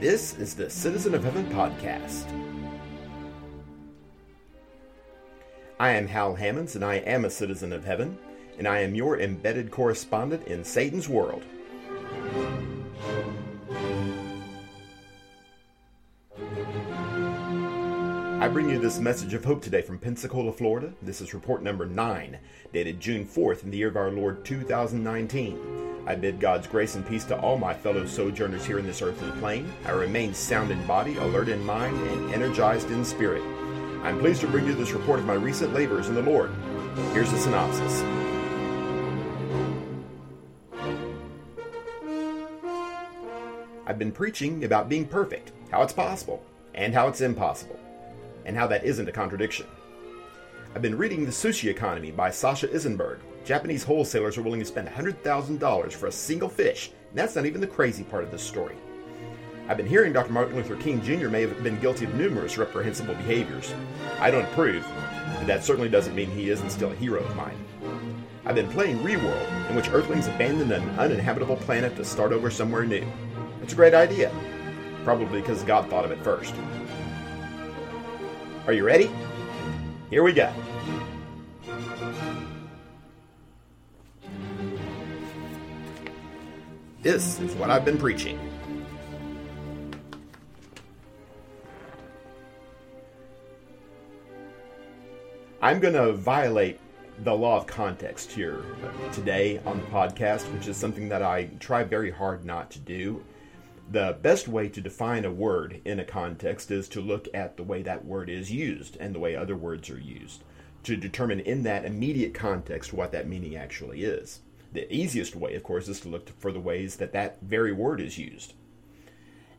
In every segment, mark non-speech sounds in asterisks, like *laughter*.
This is the Citizen of Heaven podcast. I am Hal Hammonds, and I am a citizen of heaven, and I am your embedded correspondent in Satan's world. I bring you this message of hope today from Pensacola, Florida. This is report number 9, dated June 4th in the year of our Lord 2019. I bid God's grace and peace to all my fellow sojourners here in this earthly plane. I remain sound in body, alert in mind, and energized in spirit. I'm pleased to bring you this report of my recent labors in the Lord. Here's the synopsis. I've been preaching about being perfect, how it's possible, and how it's impossible and how that isn't a contradiction. I've been reading The Sushi Economy by Sasha Issenberg. Japanese wholesalers are willing to spend $100,000 for a single fish, and that's not even the crazy part of this story. I've been hearing Dr. Martin Luther King Jr. may have been guilty of numerous reprehensible behaviors. I don't approve, but that certainly doesn't mean he isn't still a hero of mine. I've been playing ReWorld, in which Earthlings abandon an uninhabitable planet to start over somewhere new. It's a great idea, probably because God thought of it first. Are you ready? Here we go. This is what I've been preaching. I'm going to violate the law of context here today on the podcast, which is something that I try very hard not to do the best way to define a word in a context is to look at the way that word is used and the way other words are used to determine in that immediate context what that meaning actually is. The easiest way, of course, is to look for the ways that that very word is used.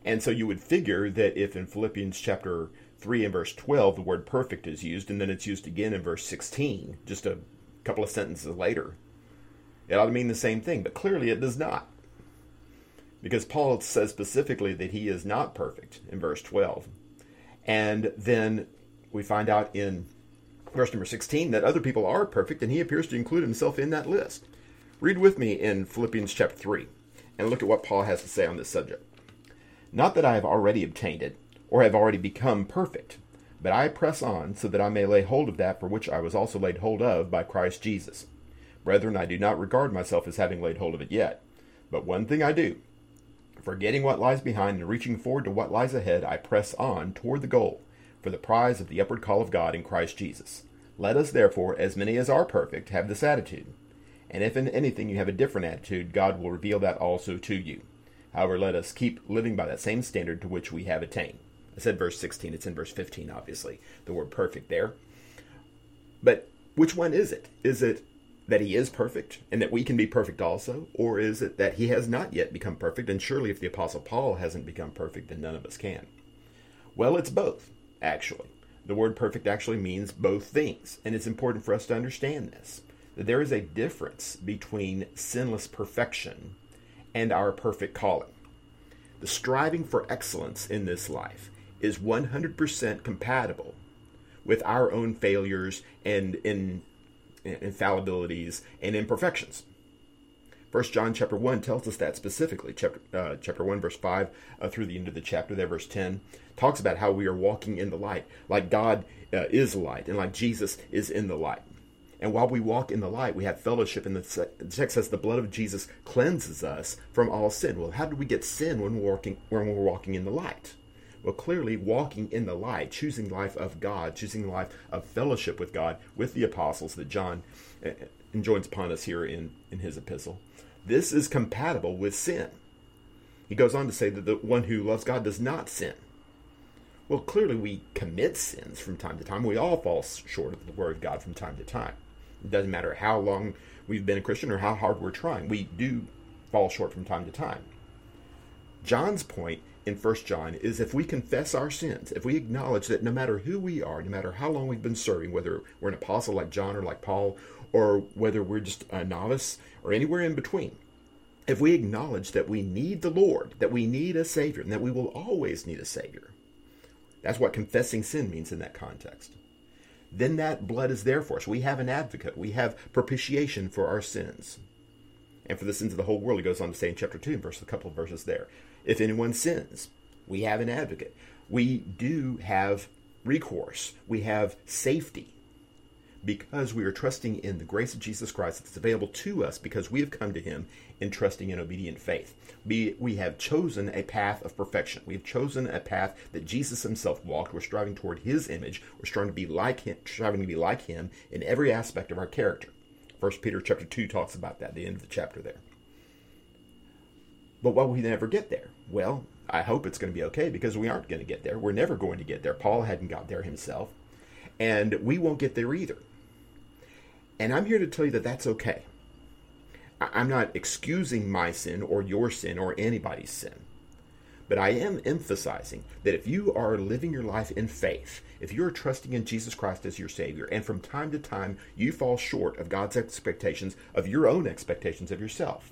And so you would figure that if in Philippians chapter 3 and verse 12 the word perfect is used and then it's used again in verse 16, just a couple of sentences later, it ought to mean the same thing, but clearly it does not. Because Paul says specifically that he is not perfect in verse 12. And then we find out in verse number 16 that other people are perfect, and he appears to include himself in that list. Read with me in Philippians chapter 3 and look at what Paul has to say on this subject. Not that I have already obtained it, or have already become perfect, but I press on so that I may lay hold of that for which I was also laid hold of by Christ Jesus. Brethren, I do not regard myself as having laid hold of it yet. But one thing I do, Forgetting what lies behind and reaching forward to what lies ahead, I press on toward the goal, for the prize of the upward call of God in Christ Jesus. Let us, therefore, as many as are perfect, have this attitude. And if in anything you have a different attitude, God will reveal that also to you. However, let us keep living by that same standard to which we have attained. I said verse 16, it's in verse 15, obviously, the word perfect there. But which one is it? Is it that he is perfect and that we can be perfect also? Or is it that he has not yet become perfect? And surely, if the Apostle Paul hasn't become perfect, then none of us can. Well, it's both, actually. The word perfect actually means both things. And it's important for us to understand this that there is a difference between sinless perfection and our perfect calling. The striving for excellence in this life is 100% compatible with our own failures and in infallibilities, and imperfections. First John chapter 1 tells us that specifically. Chapter, uh, chapter 1, verse 5 uh, through the end of the chapter, there, verse 10, talks about how we are walking in the light, like God uh, is light, and like Jesus is in the light. And while we walk in the light, we have fellowship. And the text says the blood of Jesus cleanses us from all sin. Well, how do we get sin when we're walking, when we're walking in the light? Well, clearly, walking in the light, choosing life of God, choosing life of fellowship with God, with the apostles that John uh, enjoins upon us here in, in his epistle. This is compatible with sin. He goes on to say that the one who loves God does not sin. Well, clearly, we commit sins from time to time. We all fall short of the Word of God from time to time. It doesn't matter how long we've been a Christian or how hard we're trying. We do fall short from time to time. John's point in First John is if we confess our sins, if we acknowledge that no matter who we are, no matter how long we've been serving, whether we're an apostle like John or like Paul, or whether we're just a novice or anywhere in between, if we acknowledge that we need the Lord, that we need a Savior, and that we will always need a Savior, that's what confessing sin means in that context. Then that blood is there for us. We have an advocate. We have propitiation for our sins. And for the sins of the whole world, he goes on to say in chapter 2, verse a couple of verses there. If anyone sins, We have an advocate. We do have recourse. We have safety because we are trusting in the grace of Jesus Christ that's available to us because we have come to him in trusting in obedient faith. We, we have chosen a path of perfection. We have chosen a path that Jesus himself walked. We're striving toward his image. We're striving to be like him, striving to be like him in every aspect of our character. First Peter chapter 2 talks about that, the end of the chapter there. But will we never get there? Well, I hope it's going to be okay because we aren't going to get there. We're never going to get there. Paul hadn't got there himself. And we won't get there either. And I'm here to tell you that that's okay. I'm not excusing my sin or your sin or anybody's sin. But I am emphasizing that if you are living your life in faith, if you're trusting in Jesus Christ as your Savior, and from time to time you fall short of God's expectations, of your own expectations of yourself,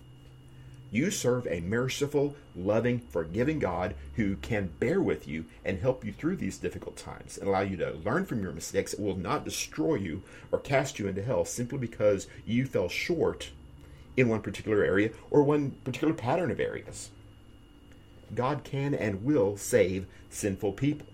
you serve a merciful, loving, forgiving God who can bear with you and help you through these difficult times and allow you to learn from your mistakes. It will not destroy you or cast you into hell simply because you fell short in one particular area or one particular pattern of areas. God can and will save sinful people.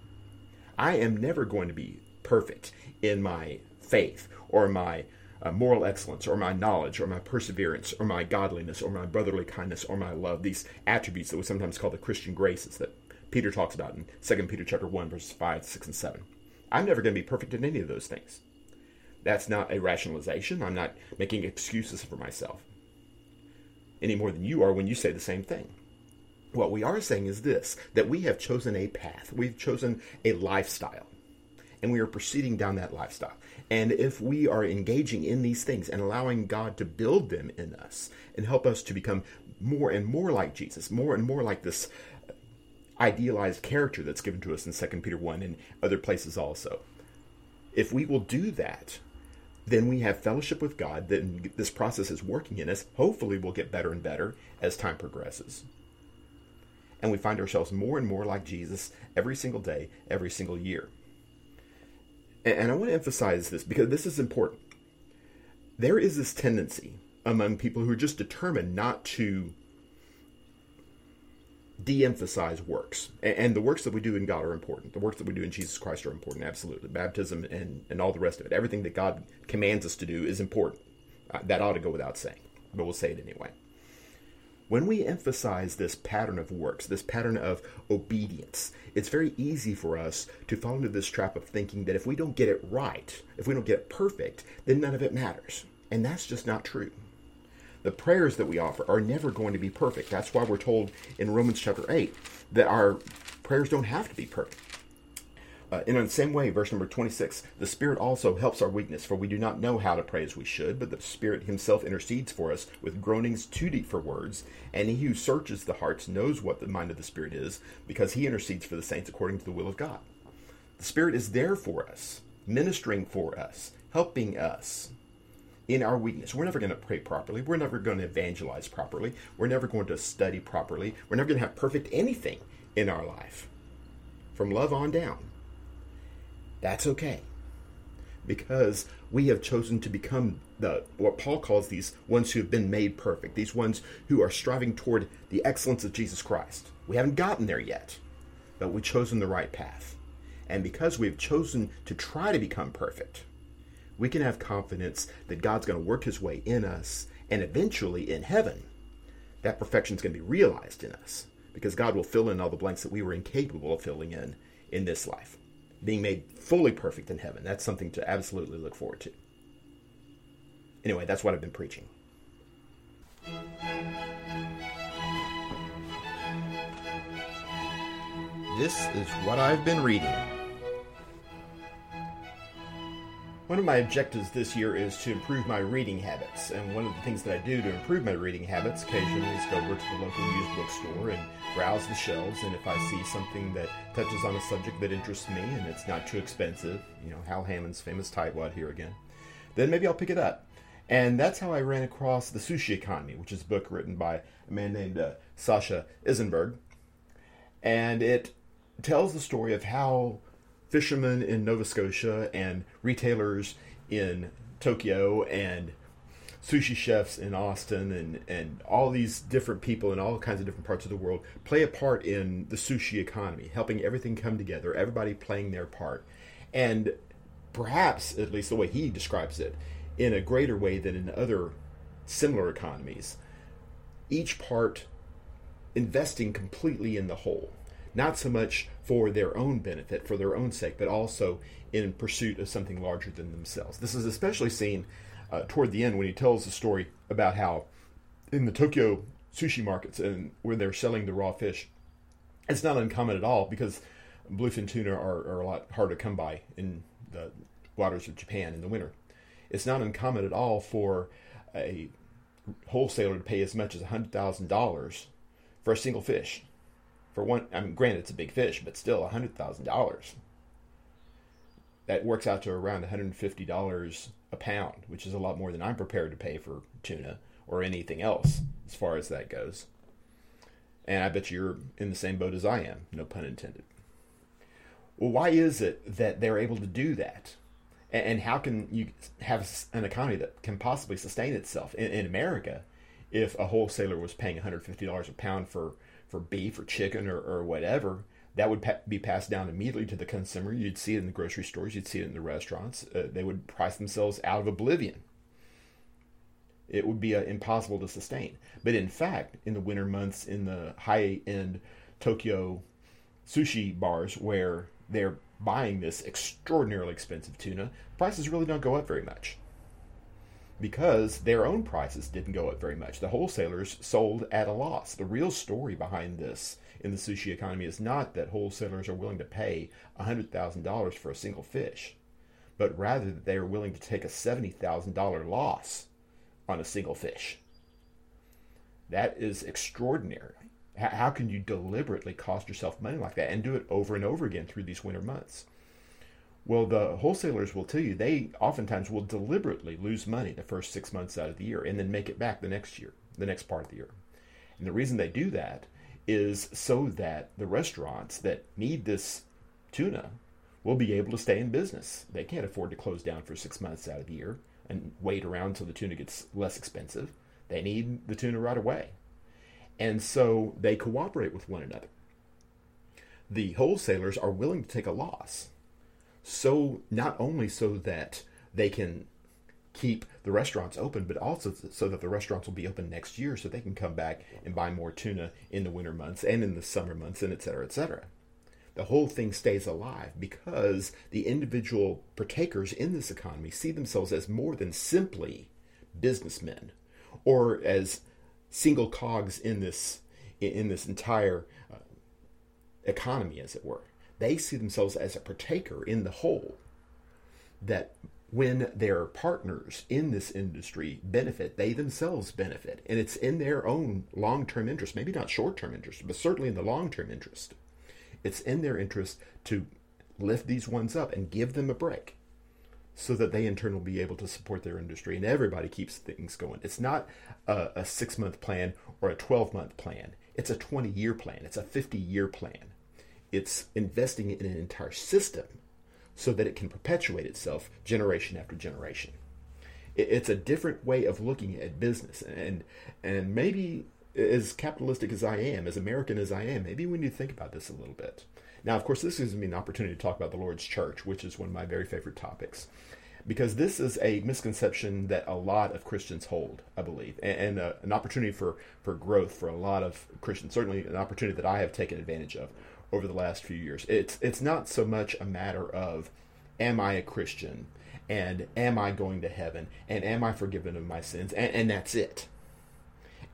I am never going to be perfect in my faith or my uh, moral excellence or my knowledge or my perseverance or my godliness or my brotherly kindness or my love these attributes that we sometimes call the christian graces that peter talks about in 2 peter chapter 1 verses 5 6 and 7 i'm never going to be perfect in any of those things. That's not a rationalization. I'm not making excuses for myself any more than you are when you say the same thing. What we are saying is this that we have chosen a path. We've chosen a lifestyle and we are proceeding down that lifestyle. And if we are engaging in these things and allowing God to build them in us and help us to become more and more like Jesus, more and more like this idealized character that's given to us in 2 Peter 1 and other places also. If we will do that, then we have fellowship with God, then this process is working in us. Hopefully, we'll get better and better as time progresses. And we find ourselves more and more like Jesus every single day, every single year and I want to emphasize this because this is important. There is this tendency among people who are just determined not to de emphasize works. And the works that we do in God are important. The works that we do in Jesus Christ are important, absolutely. Baptism and, and all the rest of it. Everything that God commands us to do is important. Uh, that ought to go without saying, but we'll say it anyway. When we emphasize this pattern of works, this pattern of obedience, it's very easy for us to fall into this trap of thinking that if we don't get it right, if we don't get it perfect, then none of it matters. And that's just not true. The prayers that we offer are never going to be perfect. That's why we're told in Romans chapter 8 that our prayers don't have to be perfect. Uh, in the same way, verse number 26, the Spirit also helps our weakness, for we do not know how to pray as we should, but the Spirit Himself intercedes for us with groanings too deep for words. And He who searches the hearts knows what the mind of the Spirit is, because He intercedes for the saints according to the will of God. The Spirit is there for us, ministering for us, helping us in our weakness. We're never going to pray properly. We're never going to evangelize properly. We're never going to study properly. We're never going to have perfect anything in our life from love on down. That's okay. Because we have chosen to become the what Paul calls these ones who have been made perfect, these ones who are striving toward the excellence of Jesus Christ. We haven't gotten there yet, but we've chosen the right path. And because we've chosen to try to become perfect, we can have confidence that God's going to work his way in us and eventually in heaven, that perfection is going to be realized in us because God will fill in all the blanks that we were incapable of filling in in this life being made fully perfect in heaven. That's something to absolutely look forward to. Anyway, that's what I've been preaching. This is what I've been reading. One of my objectives this year is to improve my reading habits, and one of the things that I do to improve my reading habits occasionally is go over to the local used bookstore and browse the shelves, and if I see something that touches on a subject that interests me and it's not too expensive, you know, Hal Hammonds famous tightwad here again, then maybe I'll pick it up. And that's how I ran across The Sushi Economy, which is a book written by a man named uh, Sasha Issenberg. And it tells the story of how fishermen in Nova Scotia and retailers in Tokyo and sushi chefs in Austin and, and all these different people in all kinds of different parts of the world play a part in the sushi economy, helping everything come together, everybody playing their part. And perhaps, at least the way he describes it, in a greater way than in other similar economies, each part investing completely in the whole. Not so much for their own benefit, for their own sake, but also in pursuit of something larger than themselves. This is especially seen uh, toward the end when he tells the story about how in the Tokyo sushi markets and where they're selling the raw fish, it's not uncommon at all because bluefin tuna are, are a lot harder to come by in the waters of Japan in the winter. It's not uncommon at all for a wholesaler to pay as much as hundred thousand dollars for a single fish. For one, I mean, granted, it's a big fish, but still hundred thousand dollars. That works out to around one hundred and fifty dollars a pound, which is a lot more than I'm prepared to pay for tuna or anything else as far as that goes. And I bet you're in the same boat as I am, no pun intended. Well, why is it that they're able to do that? And how can you have an economy that can possibly sustain itself in, in America if a wholesaler was paying $150 a pound for, for beef or chicken or, or whatever? that would pa- be passed down immediately to the consumer. You'd see it in the grocery stores, you'd see it in the restaurants. Uh, they would price themselves out of oblivion. It would be uh, impossible to sustain. But in fact, in the winter months, in the high end Tokyo sushi bars where they're buying this extraordinarily expensive tuna, prices really don't go up very much because their own prices didn't go up very much. The wholesalers sold at a loss. The real story behind this in the sushi economy is not that wholesalers are willing to pay $100,000 for a single fish, but rather that they are willing to take a $70,000 loss on a single fish. That is extraordinary. How can you deliberately cost yourself money like that and do it over and over again through these winter months? Well, the wholesalers will tell you they oftentimes will deliberately lose money the first six months out of the year and then make it back the next year, the next part of the year. And the reason they do that is so that the restaurants that need this tuna will be able to stay in business. They can't afford to close down for six months out of the year and wait around until the tuna gets less expensive. They need the tuna right away. And so they cooperate with one another. The wholesalers are willing to take a loss. So, not only so that they can keep the restaurants open, but also so that the restaurants will be open next year so they can come back and buy more tuna in the winter months and in the summer months and et cetera, et cetera. The whole thing stays alive because the individual partakers in this economy see themselves as more than simply businessmen or as single cogs in this in this entire uh, economy as it were they see themselves as a partaker in the whole that when their partners in this industry benefit, they themselves benefit. And it's in their own long term interest, maybe not short term interest, but certainly in the long term interest. It's in their interest to lift these ones up and give them a break so that they in turn will be able to support their industry and everybody keeps things going. It's not a, a six month plan or a 12 month plan, it's a 20 year plan, it's a 50 year plan. It's investing in an entire system so that it can perpetuate itself generation after generation. It's a different way of looking at business, and and maybe as capitalistic as I am, as American as I am, maybe we need to think about this a little bit. Now, of course, this gives me an opportunity to talk about the Lord's Church, which is one of my very favorite topics, because this is a misconception that a lot of Christians hold, I believe, and, and uh, an opportunity for, for growth for a lot of Christians, certainly an opportunity that I have taken advantage of over the last few years. It's it's not so much a matter of am I a Christian and am I going to heaven and am I forgiven of my sins and, and that's it.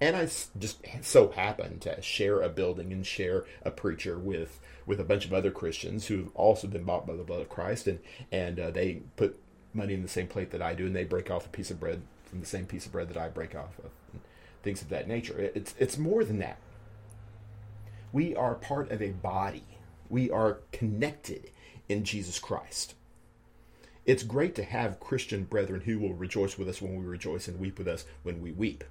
And I just so happen to share a building and share a preacher with with a bunch of other Christians who've also been bought by the blood of Christ and and uh, they put money in the same plate that I do and they break off a piece of bread from the same piece of bread that I break off of. Things of that nature. It's it's more than that. We are part of a body. We are connected in Jesus Christ. It's great to have Christian brethren who will rejoice with us when we rejoice and weep with us when we weep.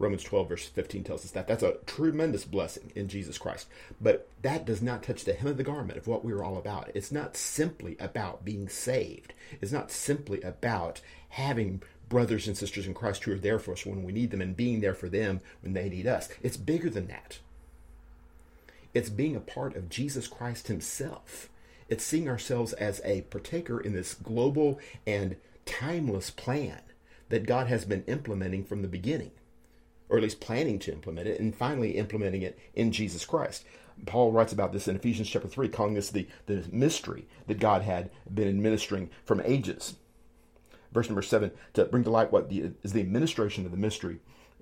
Romans 12, verse 15 tells us that. That's a tremendous blessing in Jesus Christ. But that does not touch the hem of the garment of what we're all about. It's not simply about being saved, it's not simply about having brothers and sisters in Christ who are there for us when we need them and being there for them when they need us. It's bigger than that. It's being a part of Jesus Christ Himself. It's seeing ourselves as a partaker in this global and timeless plan that God has been implementing from the beginning, or at least planning to implement it, and finally implementing it in Jesus Christ. Paul writes about this in Ephesians chapter 3, calling this the, the mystery that God had been administering from ages. Verse number 7, to bring to light what the, is the administration of the mystery,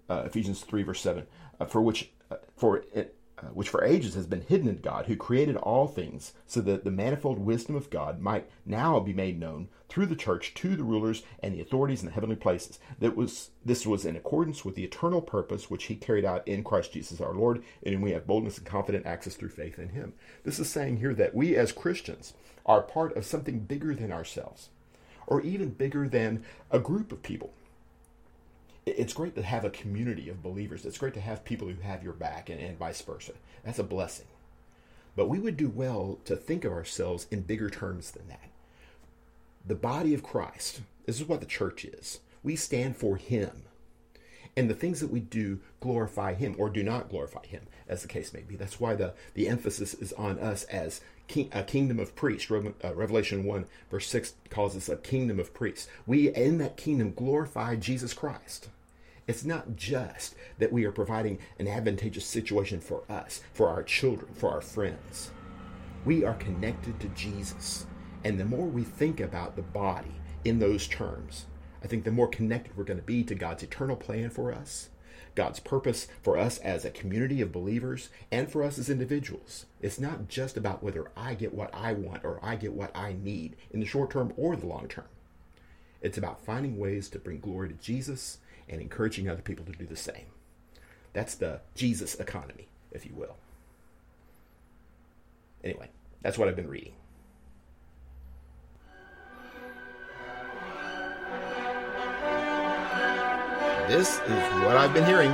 uh, Ephesians 3, verse 7, uh, for which, uh, for it, uh, which for ages has been hidden in God, who created all things, so that the manifold wisdom of God might now be made known through the church to the rulers and the authorities in the heavenly places. That was this was in accordance with the eternal purpose which He carried out in Christ Jesus our Lord, and we have boldness and confident access through faith in Him. This is saying here that we as Christians are part of something bigger than ourselves, or even bigger than a group of people it's great to have a community of believers. It's great to have people who have your back and, and vice versa. That's a blessing. But we would do well to think of ourselves in bigger terms than that. The body of Christ, this is what the church is. We stand for Him. And the things that we do glorify Him or do not glorify Him, as the case may be. That's why the, the emphasis is on us as king, a kingdom of priests. Uh, Revelation 1, verse 6 calls us a kingdom of priests. We, in that kingdom, glorify Jesus Christ. It's not just that we are providing an advantageous situation for us, for our children, for our friends. We are connected to Jesus. And the more we think about the body in those terms, I think the more connected we're going to be to God's eternal plan for us, God's purpose for us as a community of believers, and for us as individuals. It's not just about whether I get what I want or I get what I need in the short term or the long term. It's about finding ways to bring glory to Jesus and encouraging other people to do the same. That's the Jesus economy, if you will. Anyway, that's what I've been reading. This is what I've been hearing.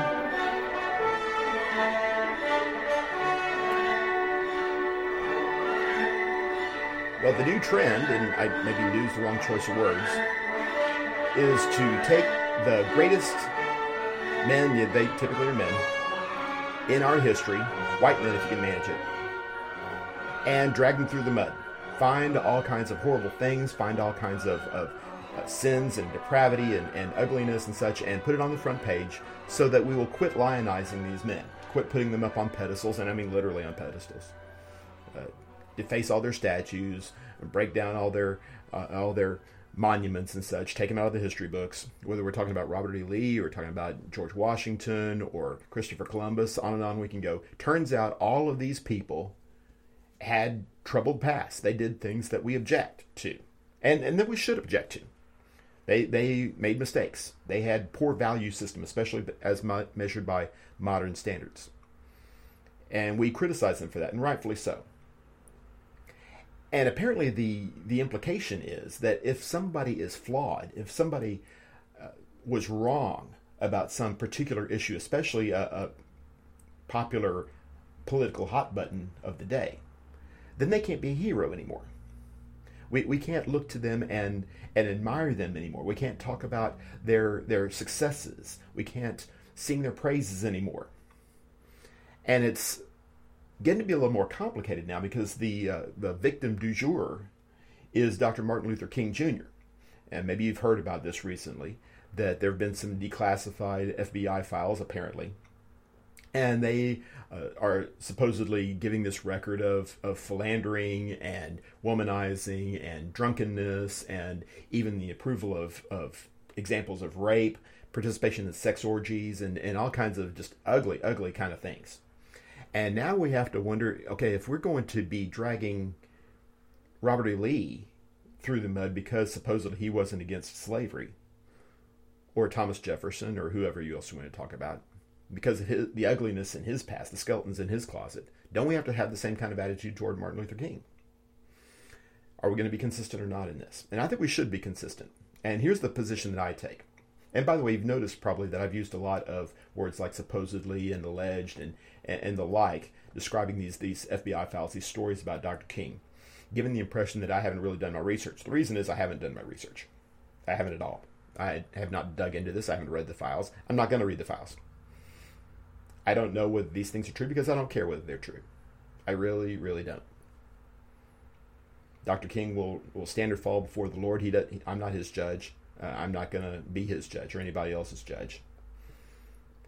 Well, the new trend, and I maybe used the wrong choice of words, is to take the greatest men, they typically are men, in our history, white men if you can manage it, and drag them through the mud. Find all kinds of horrible things, find all kinds of, of uh, sins and depravity and, and ugliness and such, and put it on the front page so that we will quit lionizing these men, quit putting them up on pedestals, and I mean literally on pedestals. Uh, deface all their statues, break down all their uh, all their monuments and such, take them out of the history books, whether we're talking about Robert E. Lee or talking about George Washington or Christopher Columbus, on and on we can go. Turns out all of these people had troubled past. They did things that we object to and, and that we should object to. They, they made mistakes. They had poor value system, especially as measured by modern standards. And we criticize them for that, and rightfully so. And apparently, the the implication is that if somebody is flawed, if somebody uh, was wrong about some particular issue, especially a, a popular political hot button of the day, then they can't be a hero anymore. We, we can't look to them and, and admire them anymore. We can't talk about their their successes. We can't sing their praises anymore. And it's getting to be a little more complicated now because the uh, the victim du jour is Dr. Martin Luther King Jr. And maybe you've heard about this recently that there have been some declassified FBI files apparently, and they uh, are supposedly giving this record of of philandering and womanizing and drunkenness and even the approval of of examples of rape, participation in sex orgies, and and all kinds of just ugly, ugly kind of things. And now we have to wonder okay, if we're going to be dragging Robert E. Lee through the mud because supposedly he wasn't against slavery, or Thomas Jefferson, or whoever you else want to talk about, because of his, the ugliness in his past, the skeletons in his closet, don't we have to have the same kind of attitude toward Martin Luther King? Are we going to be consistent or not in this? And I think we should be consistent. And here's the position that I take. And by the way, you've noticed probably that I've used a lot of words like supposedly and alleged and, and, and the like, describing these, these FBI files, these stories about Dr. King, given the impression that I haven't really done my research. The reason is I haven't done my research. I haven't at all. I have not dug into this. I haven't read the files. I'm not going to read the files. I don't know whether these things are true because I don't care whether they're true. I really, really don't. Dr. King will, will stand or fall before the Lord. He, does, he I'm not his judge. Uh, I'm not going to be his judge or anybody else's judge.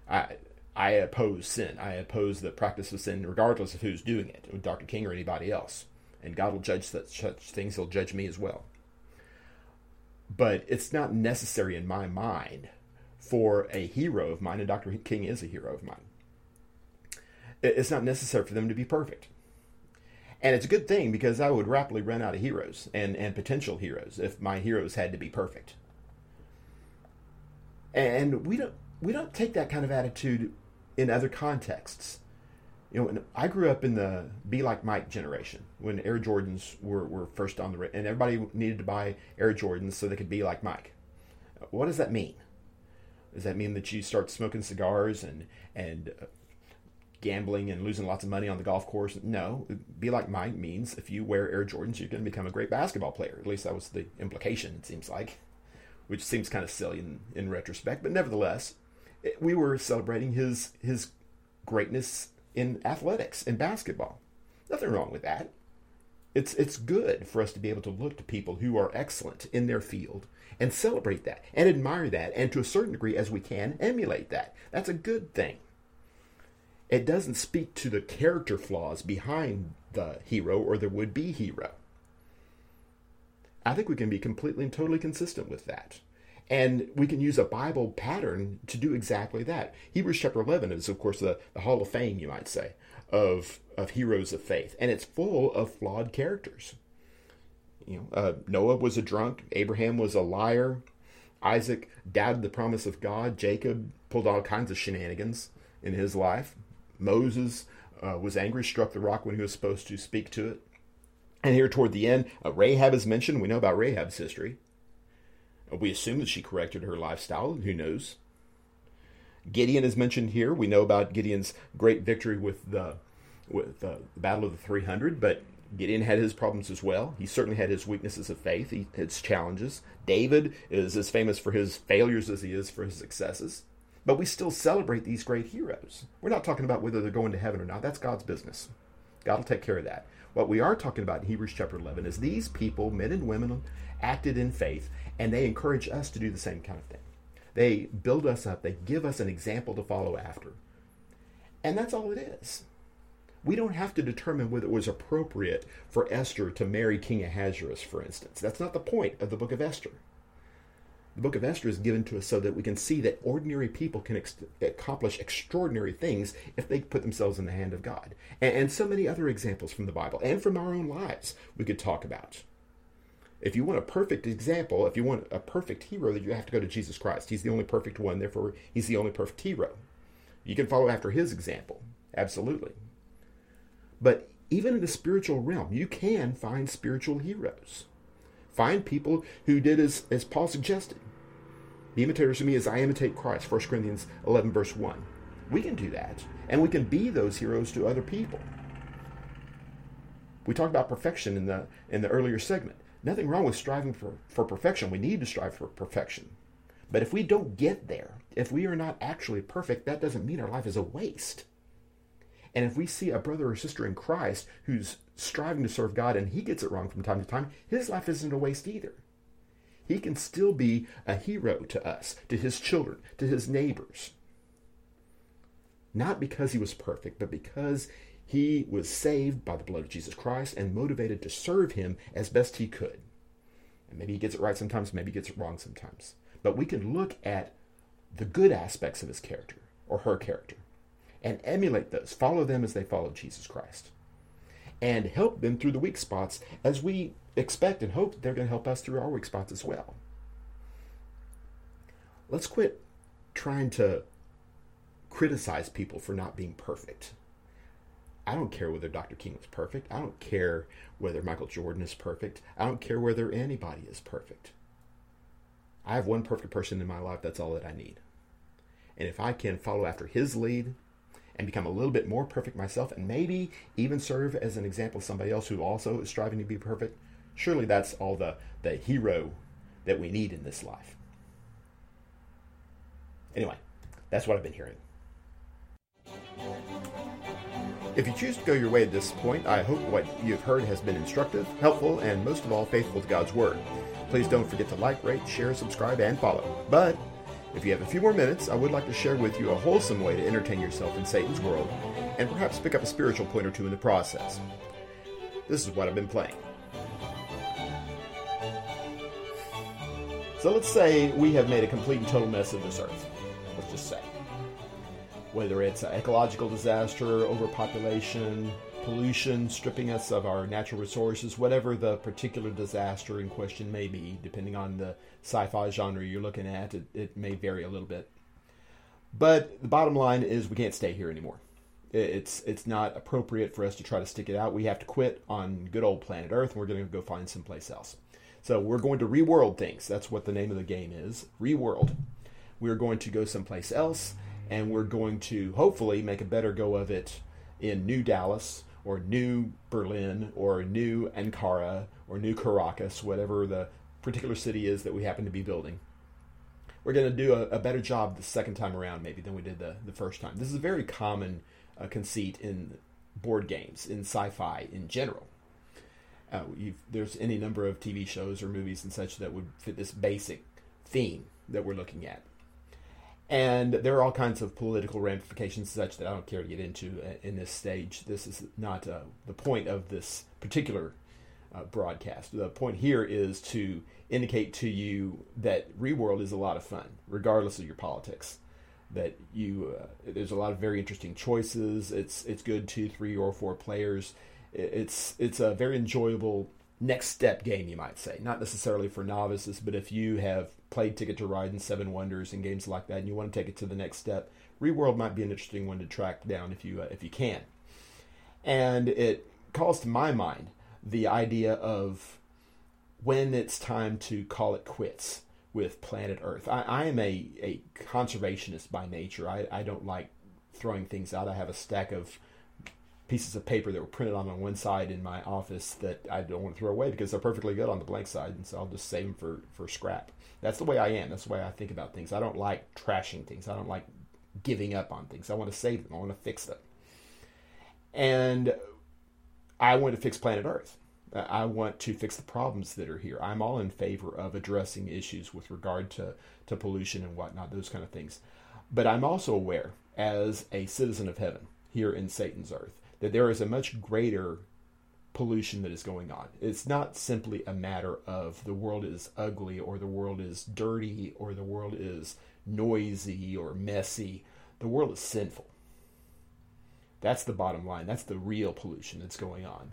I I oppose sin. I oppose the practice of sin, regardless of who's doing it, Dr. King or anybody else. And God will judge such, such things. He'll judge me as well. But it's not necessary in my mind for a hero of mine, and Dr. King is a hero of mine. It's not necessary for them to be perfect. And it's a good thing because I would rapidly run out of heroes and, and potential heroes if my heroes had to be perfect. And we don't we don't take that kind of attitude in other contexts. You know, I grew up in the be like Mike generation when Air Jordans were, were first on the and everybody needed to buy Air Jordans so they could be like Mike. What does that mean? Does that mean that you start smoking cigars and and gambling and losing lots of money on the golf course? No, be like Mike means if you wear Air Jordans, you're going to become a great basketball player. At least that was the implication. It seems like, which seems kind of silly in, in retrospect, but nevertheless, it, we were celebrating his his greatness in athletics and basketball. Nothing wrong with that. It's it's good for us to be able to look to people who are excellent in their field and celebrate that and admire that and to a certain degree as we can emulate that. That's a good thing. It doesn't speak to the character flaws behind the hero or the would be hero. I think we can be completely and totally consistent with that. And we can use a Bible pattern to do exactly that. Hebrews chapter 11 is, of course, the, the hall of fame, you might say, of, of heroes of faith. And it's full of flawed characters. You know, uh, Noah was a drunk, Abraham was a liar, Isaac doubted the promise of God, Jacob pulled all kinds of shenanigans in his life, Moses uh, was angry, struck the rock when he was supposed to speak to it. And here toward the end, uh, Rahab is mentioned. We know about Rahab's history. Uh, we assume that she corrected her lifestyle. Who knows? Gideon is mentioned here. We know about Gideon's great victory with the with the Battle of the 300, but Gideon had his problems as well. He certainly had his weaknesses of faith, he, his challenges. David is as famous for his failures as he is for his successes. But we still celebrate these great heroes. We're not talking about whether they're going to heaven or not. That's God's business. God will take care of that. What we are talking about in Hebrews chapter 11 is these people, men and women, acted in faith, and they encourage us to do the same kind of thing. They build us up, they give us an example to follow after. And that's all it is. We don't have to determine whether it was appropriate for Esther to marry King Ahasuerus, for instance. That's not the point of the book of Esther. The book of Esther is given to us so that we can see that ordinary people can ex- accomplish extraordinary things if they put themselves in the hand of God. And, and so many other examples from the Bible and from our own lives we could talk about. If you want a perfect example, if you want a perfect hero, then you have to go to Jesus Christ. He's the only perfect one, therefore, he's the only perfect hero. You can follow after his example, absolutely. But even in the spiritual realm, you can find spiritual heroes. Find people who did as, as Paul suggested. Be imitators of me as I imitate Christ, 1 Corinthians 11, verse 1. We can do that, and we can be those heroes to other people. We talked about perfection in the in the earlier segment. Nothing wrong with striving for, for perfection. We need to strive for perfection. But if we don't get there, if we are not actually perfect, that doesn't mean our life is a waste. And if we see a brother or sister in Christ who's striving to serve God and he gets it wrong from time to time, his life isn't a waste either. He can still be a hero to us, to his children, to his neighbors. Not because he was perfect, but because he was saved by the blood of Jesus Christ and motivated to serve him as best he could. And maybe he gets it right sometimes, maybe he gets it wrong sometimes. But we can look at the good aspects of his character or her character and emulate those, follow them as they followed Jesus Christ, and help them through the weak spots as we expect and hope they're going to help us through our weak spots as well. Let's quit trying to criticize people for not being perfect. I don't care whether Dr. King was perfect. I don't care whether Michael Jordan is perfect. I don't care whether anybody is perfect. I have one perfect person in my life. That's all that I need. And if I can follow after his lead and become a little bit more perfect myself and maybe even serve as an example of somebody else who also is striving to be perfect, surely that's all the, the hero that we need in this life. Anyway, that's what I've been hearing. If you choose to go your way at this point, I hope what you've heard has been instructive, helpful, and most of all, faithful to God's Word. Please don't forget to like, rate, share, subscribe, and follow. But if you have a few more minutes, I would like to share with you a wholesome way to entertain yourself in Satan's world and perhaps pick up a spiritual point or two in the process. This is what I've been playing. So let's say we have made a complete and total mess of this earth. Let's just say. Whether it's an ecological disaster, overpopulation, pollution, stripping us of our natural resources, whatever the particular disaster in question may be, depending on the sci fi genre you're looking at, it, it may vary a little bit. But the bottom line is we can't stay here anymore. It's it's not appropriate for us to try to stick it out. We have to quit on good old planet Earth, and we're going to go find someplace else. So we're going to reworld things. That's what the name of the game is. Reworld. We're going to go someplace else, and we're going to hopefully make a better go of it in New Dallas or New Berlin or New Ankara or New Caracas, whatever the particular city is that we happen to be building. We're going to do a, a better job the second time around, maybe, than we did the, the first time. This is a very common uh, conceit in board games, in sci fi in general. Uh, there's any number of TV shows or movies and such that would fit this basic theme that we're looking at. And there are all kinds of political ramifications such that I don't care to get into uh, in this stage. This is not uh, the point of this particular uh, broadcast. The point here is to indicate to you that Reworld is a lot of fun, regardless of your politics. That you uh, there's a lot of very interesting choices. It's it's good two, three, or four players it's it's a very enjoyable next step game, you might say. Not necessarily for novices, but if you have played Ticket to Ride and Seven Wonders and games like that, and you want to take it to the next step, Reworld might be an interesting one to track down if you uh, if you can. And it calls to my mind the idea of when it's time to call it quits with planet Earth. I, I am a, a conservationist by nature. I, I don't like throwing things out. I have a stack of pieces of paper that were printed on on one side in my office that I don't want to throw away because they're perfectly good on the blank side, and so I'll just save them for for scrap. That's the way I am. That's the way I think about things. I don't like trashing things. I don't like giving up on things. I want to save them. I want to fix them. And I want to fix planet Earth. I want to fix the problems that are here. I'm all in favor of addressing issues with regard to, to pollution and whatnot, those kind of things. But I'm also aware, as a citizen of heaven here in Satan's earth, that there is a much greater pollution that is going on. It's not simply a matter of the world is ugly or the world is dirty or the world is noisy or messy. The world is sinful. That's the bottom line. That's the real pollution that's going on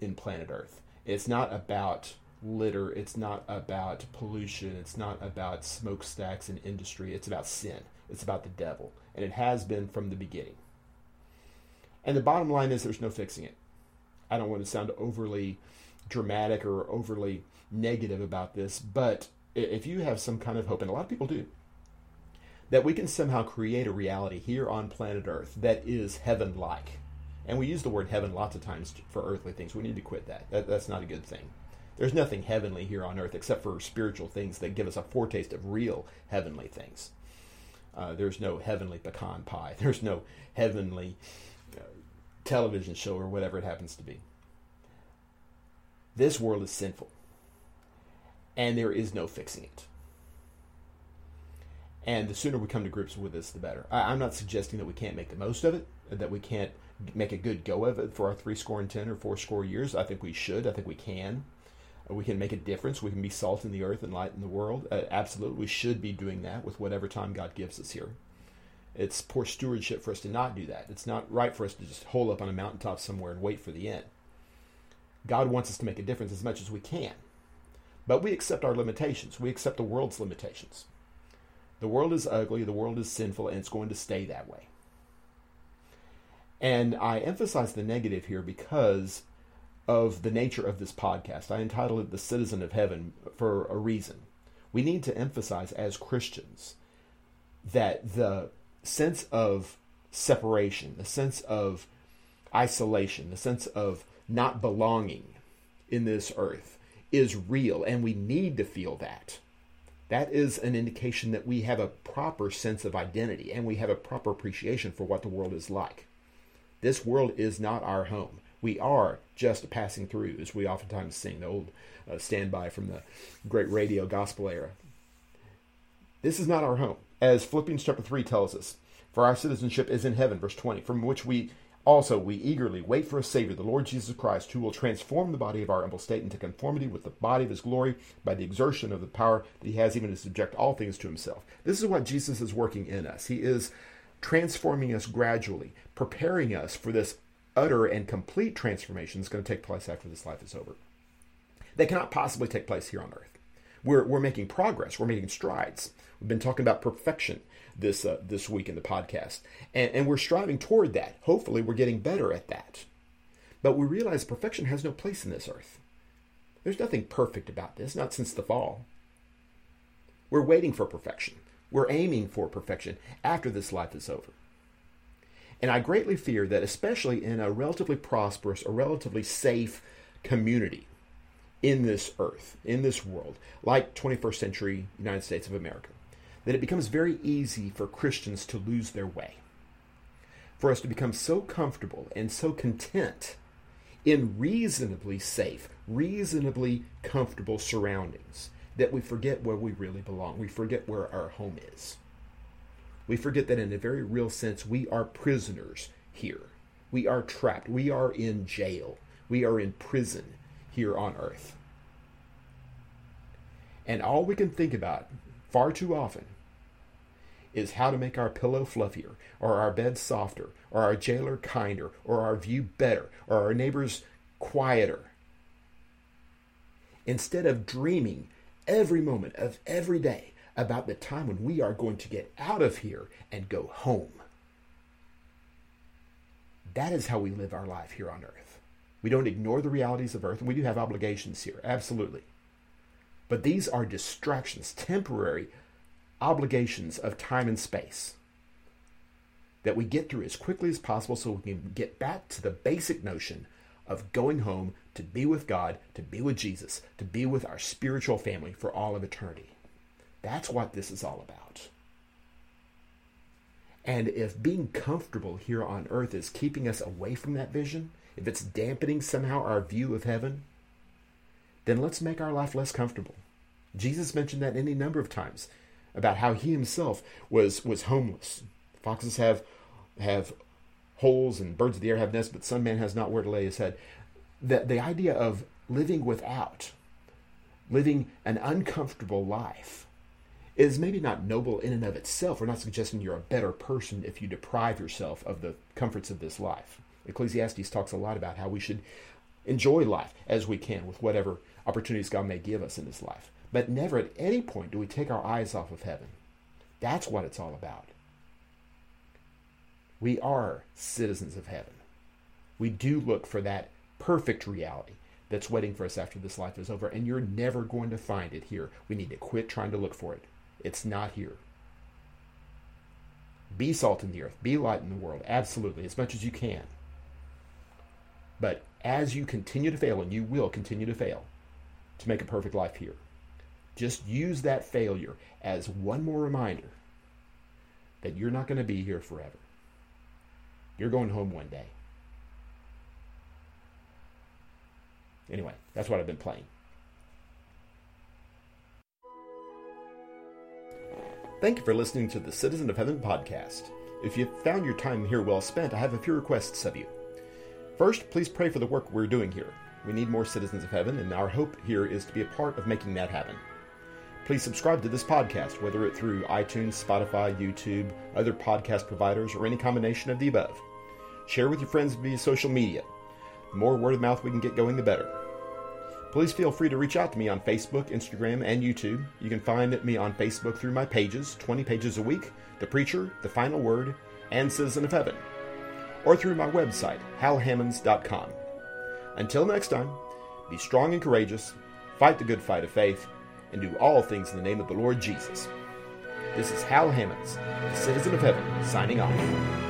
in planet Earth. It's not about litter. It's not about pollution. It's not about smokestacks and industry. It's about sin. It's about the devil. And it has been from the beginning. And the bottom line is there's no fixing it. I don't want to sound overly dramatic or overly negative about this, but if you have some kind of hope, and a lot of people do, that we can somehow create a reality here on planet Earth that is heaven like. And we use the word heaven lots of times for earthly things. We need to quit that. that. That's not a good thing. There's nothing heavenly here on earth except for spiritual things that give us a foretaste of real heavenly things. Uh, there's no heavenly pecan pie. *laughs* There's no heavenly television show or whatever it happens to be. This world is sinful, and there is no fixing it. And the sooner we come to grips with this, the better. I, am not suggesting that we can't make the most of it, that we can't make a good go of it for our three score and ten or four score years. I think we should. I think we can. We can make a difference. We can be salt in the earth and light in the world. Uh, absolutely, we should be doing that with whatever time God gives us here. It's poor stewardship for us to not do that. It's not right for us to just hole up on a mountaintop somewhere and wait for the end. God wants us to make a difference as much as we can. But we accept our limitations. We accept the world's limitations. The world is ugly, the world is sinful, and it's going to stay that way. And I emphasize the negative here because of the nature of this podcast. I entitled it The Citizen of Heaven for a reason. We need to emphasize as Christians that the sense of separation, the sense of isolation, the sense of not belonging in this earth is real, and we need to feel that. that is an indication that we have a proper sense of identity and we have a proper appreciation for what the world is like. This world is not our home. We are just passing through, as we oftentimes sing, the old uh, standby from the great radio gospel era. This is not our home. As Philippians chapter 3 tells us, for our citizenship is in heaven, verse 20, from which we also, we eagerly wait for a Savior, the Lord Jesus Christ, who will transform the body of our humble state into conformity with the body of his glory by the exertion of the power that he has even to subject all things to himself. This is what Jesus is working in us. He is transforming us gradually, preparing us for this utter and complete transformation that's going to take place after this life is over. They cannot possibly take place here on earth. We're, we're making progress, we're making strides. We've been talking about perfection this uh, this week in the podcast, and, and we're striving toward that. Hopefully, we're getting better at that. But we realize perfection has no place in this earth. There's nothing perfect about this, not since the fall. We're waiting for perfection. We're aiming for perfection after this life is over. And I greatly fear that, especially in a relatively prosperous or relatively safe community in this earth, in this world, like 21st century United States of America, that it becomes very easy for Christians to lose their way. For us to become so comfortable and so content in reasonably safe, reasonably comfortable surroundings that we forget where we really belong. We forget where our home is. We forget that in a very real sense, we are prisoners here. We are trapped. We are in jail. We are in prison here on earth. And all we can think about far too often is how to make our pillow fluffier, or our bed softer, or our jailer kinder, or our view better, or our neighbors quieter. Instead of dreaming every moment of every day about the time when we are going to get out of here and go home. That is how we live our life here on earth. We don't ignore the realities of earth, and we do have obligations here, absolutely. But these are distractions, temporary obligations of time and space that we get through as quickly as possible so we can get back to the basic notion of going home to be with God, to be with Jesus, to be with our spiritual family for all of eternity. That's what this is all about. And if being comfortable here on earth is keeping us away from that vision, if it's dampening somehow our view of heaven, then let's make our life less comfortable. Jesus mentioned that any number of times about how he himself was was homeless. Foxes have have holes and birds of the air have nests, but some man has not where to lay his head. The, the idea of living without, living an uncomfortable life, is maybe not noble in and of itself. We're not suggesting you're a better person if you deprive yourself of the comforts of this life. Ecclesiastes talks a lot about how we should enjoy life as we can with whatever opportunities God may give us in this life. But never at any point do we take our eyes off of heaven. That's what it's all about. We are citizens of heaven. We do look for that perfect reality that's waiting for us after this life is over, and you're never going to find it here. We need to quit trying to look for it. It's not here. Be salt in the earth, be light in the world, absolutely, as much as you can. But as you continue to fail, and you will continue to fail, to make a perfect life here, just use that failure as one more reminder that you're not going to be here forever. You're going home one day. Anyway, that's what I've been playing. Thank you for listening to the Citizen of Heaven podcast. If you found your time here well spent, I have a few requests of you. First, please pray for the work we're doing here. We need more citizens of heaven, and our hope here is to be a part of making that happen. Please subscribe to this podcast, whether it through iTunes, Spotify, YouTube, other podcast providers, or any combination of the above. Share with your friends via social media. The more word of mouth we can get going, the better. Please feel free to reach out to me on Facebook, Instagram, and YouTube. You can find me on Facebook through my pages, 20 pages a week, The Preacher, The Final Word, and Citizen of Heaven, or through my website, halhammonds.com. Until next time, be strong and courageous, fight the good fight of faith, and do all things in the name of the Lord Jesus. This is Hal Hammonds, the citizen of heaven, signing off.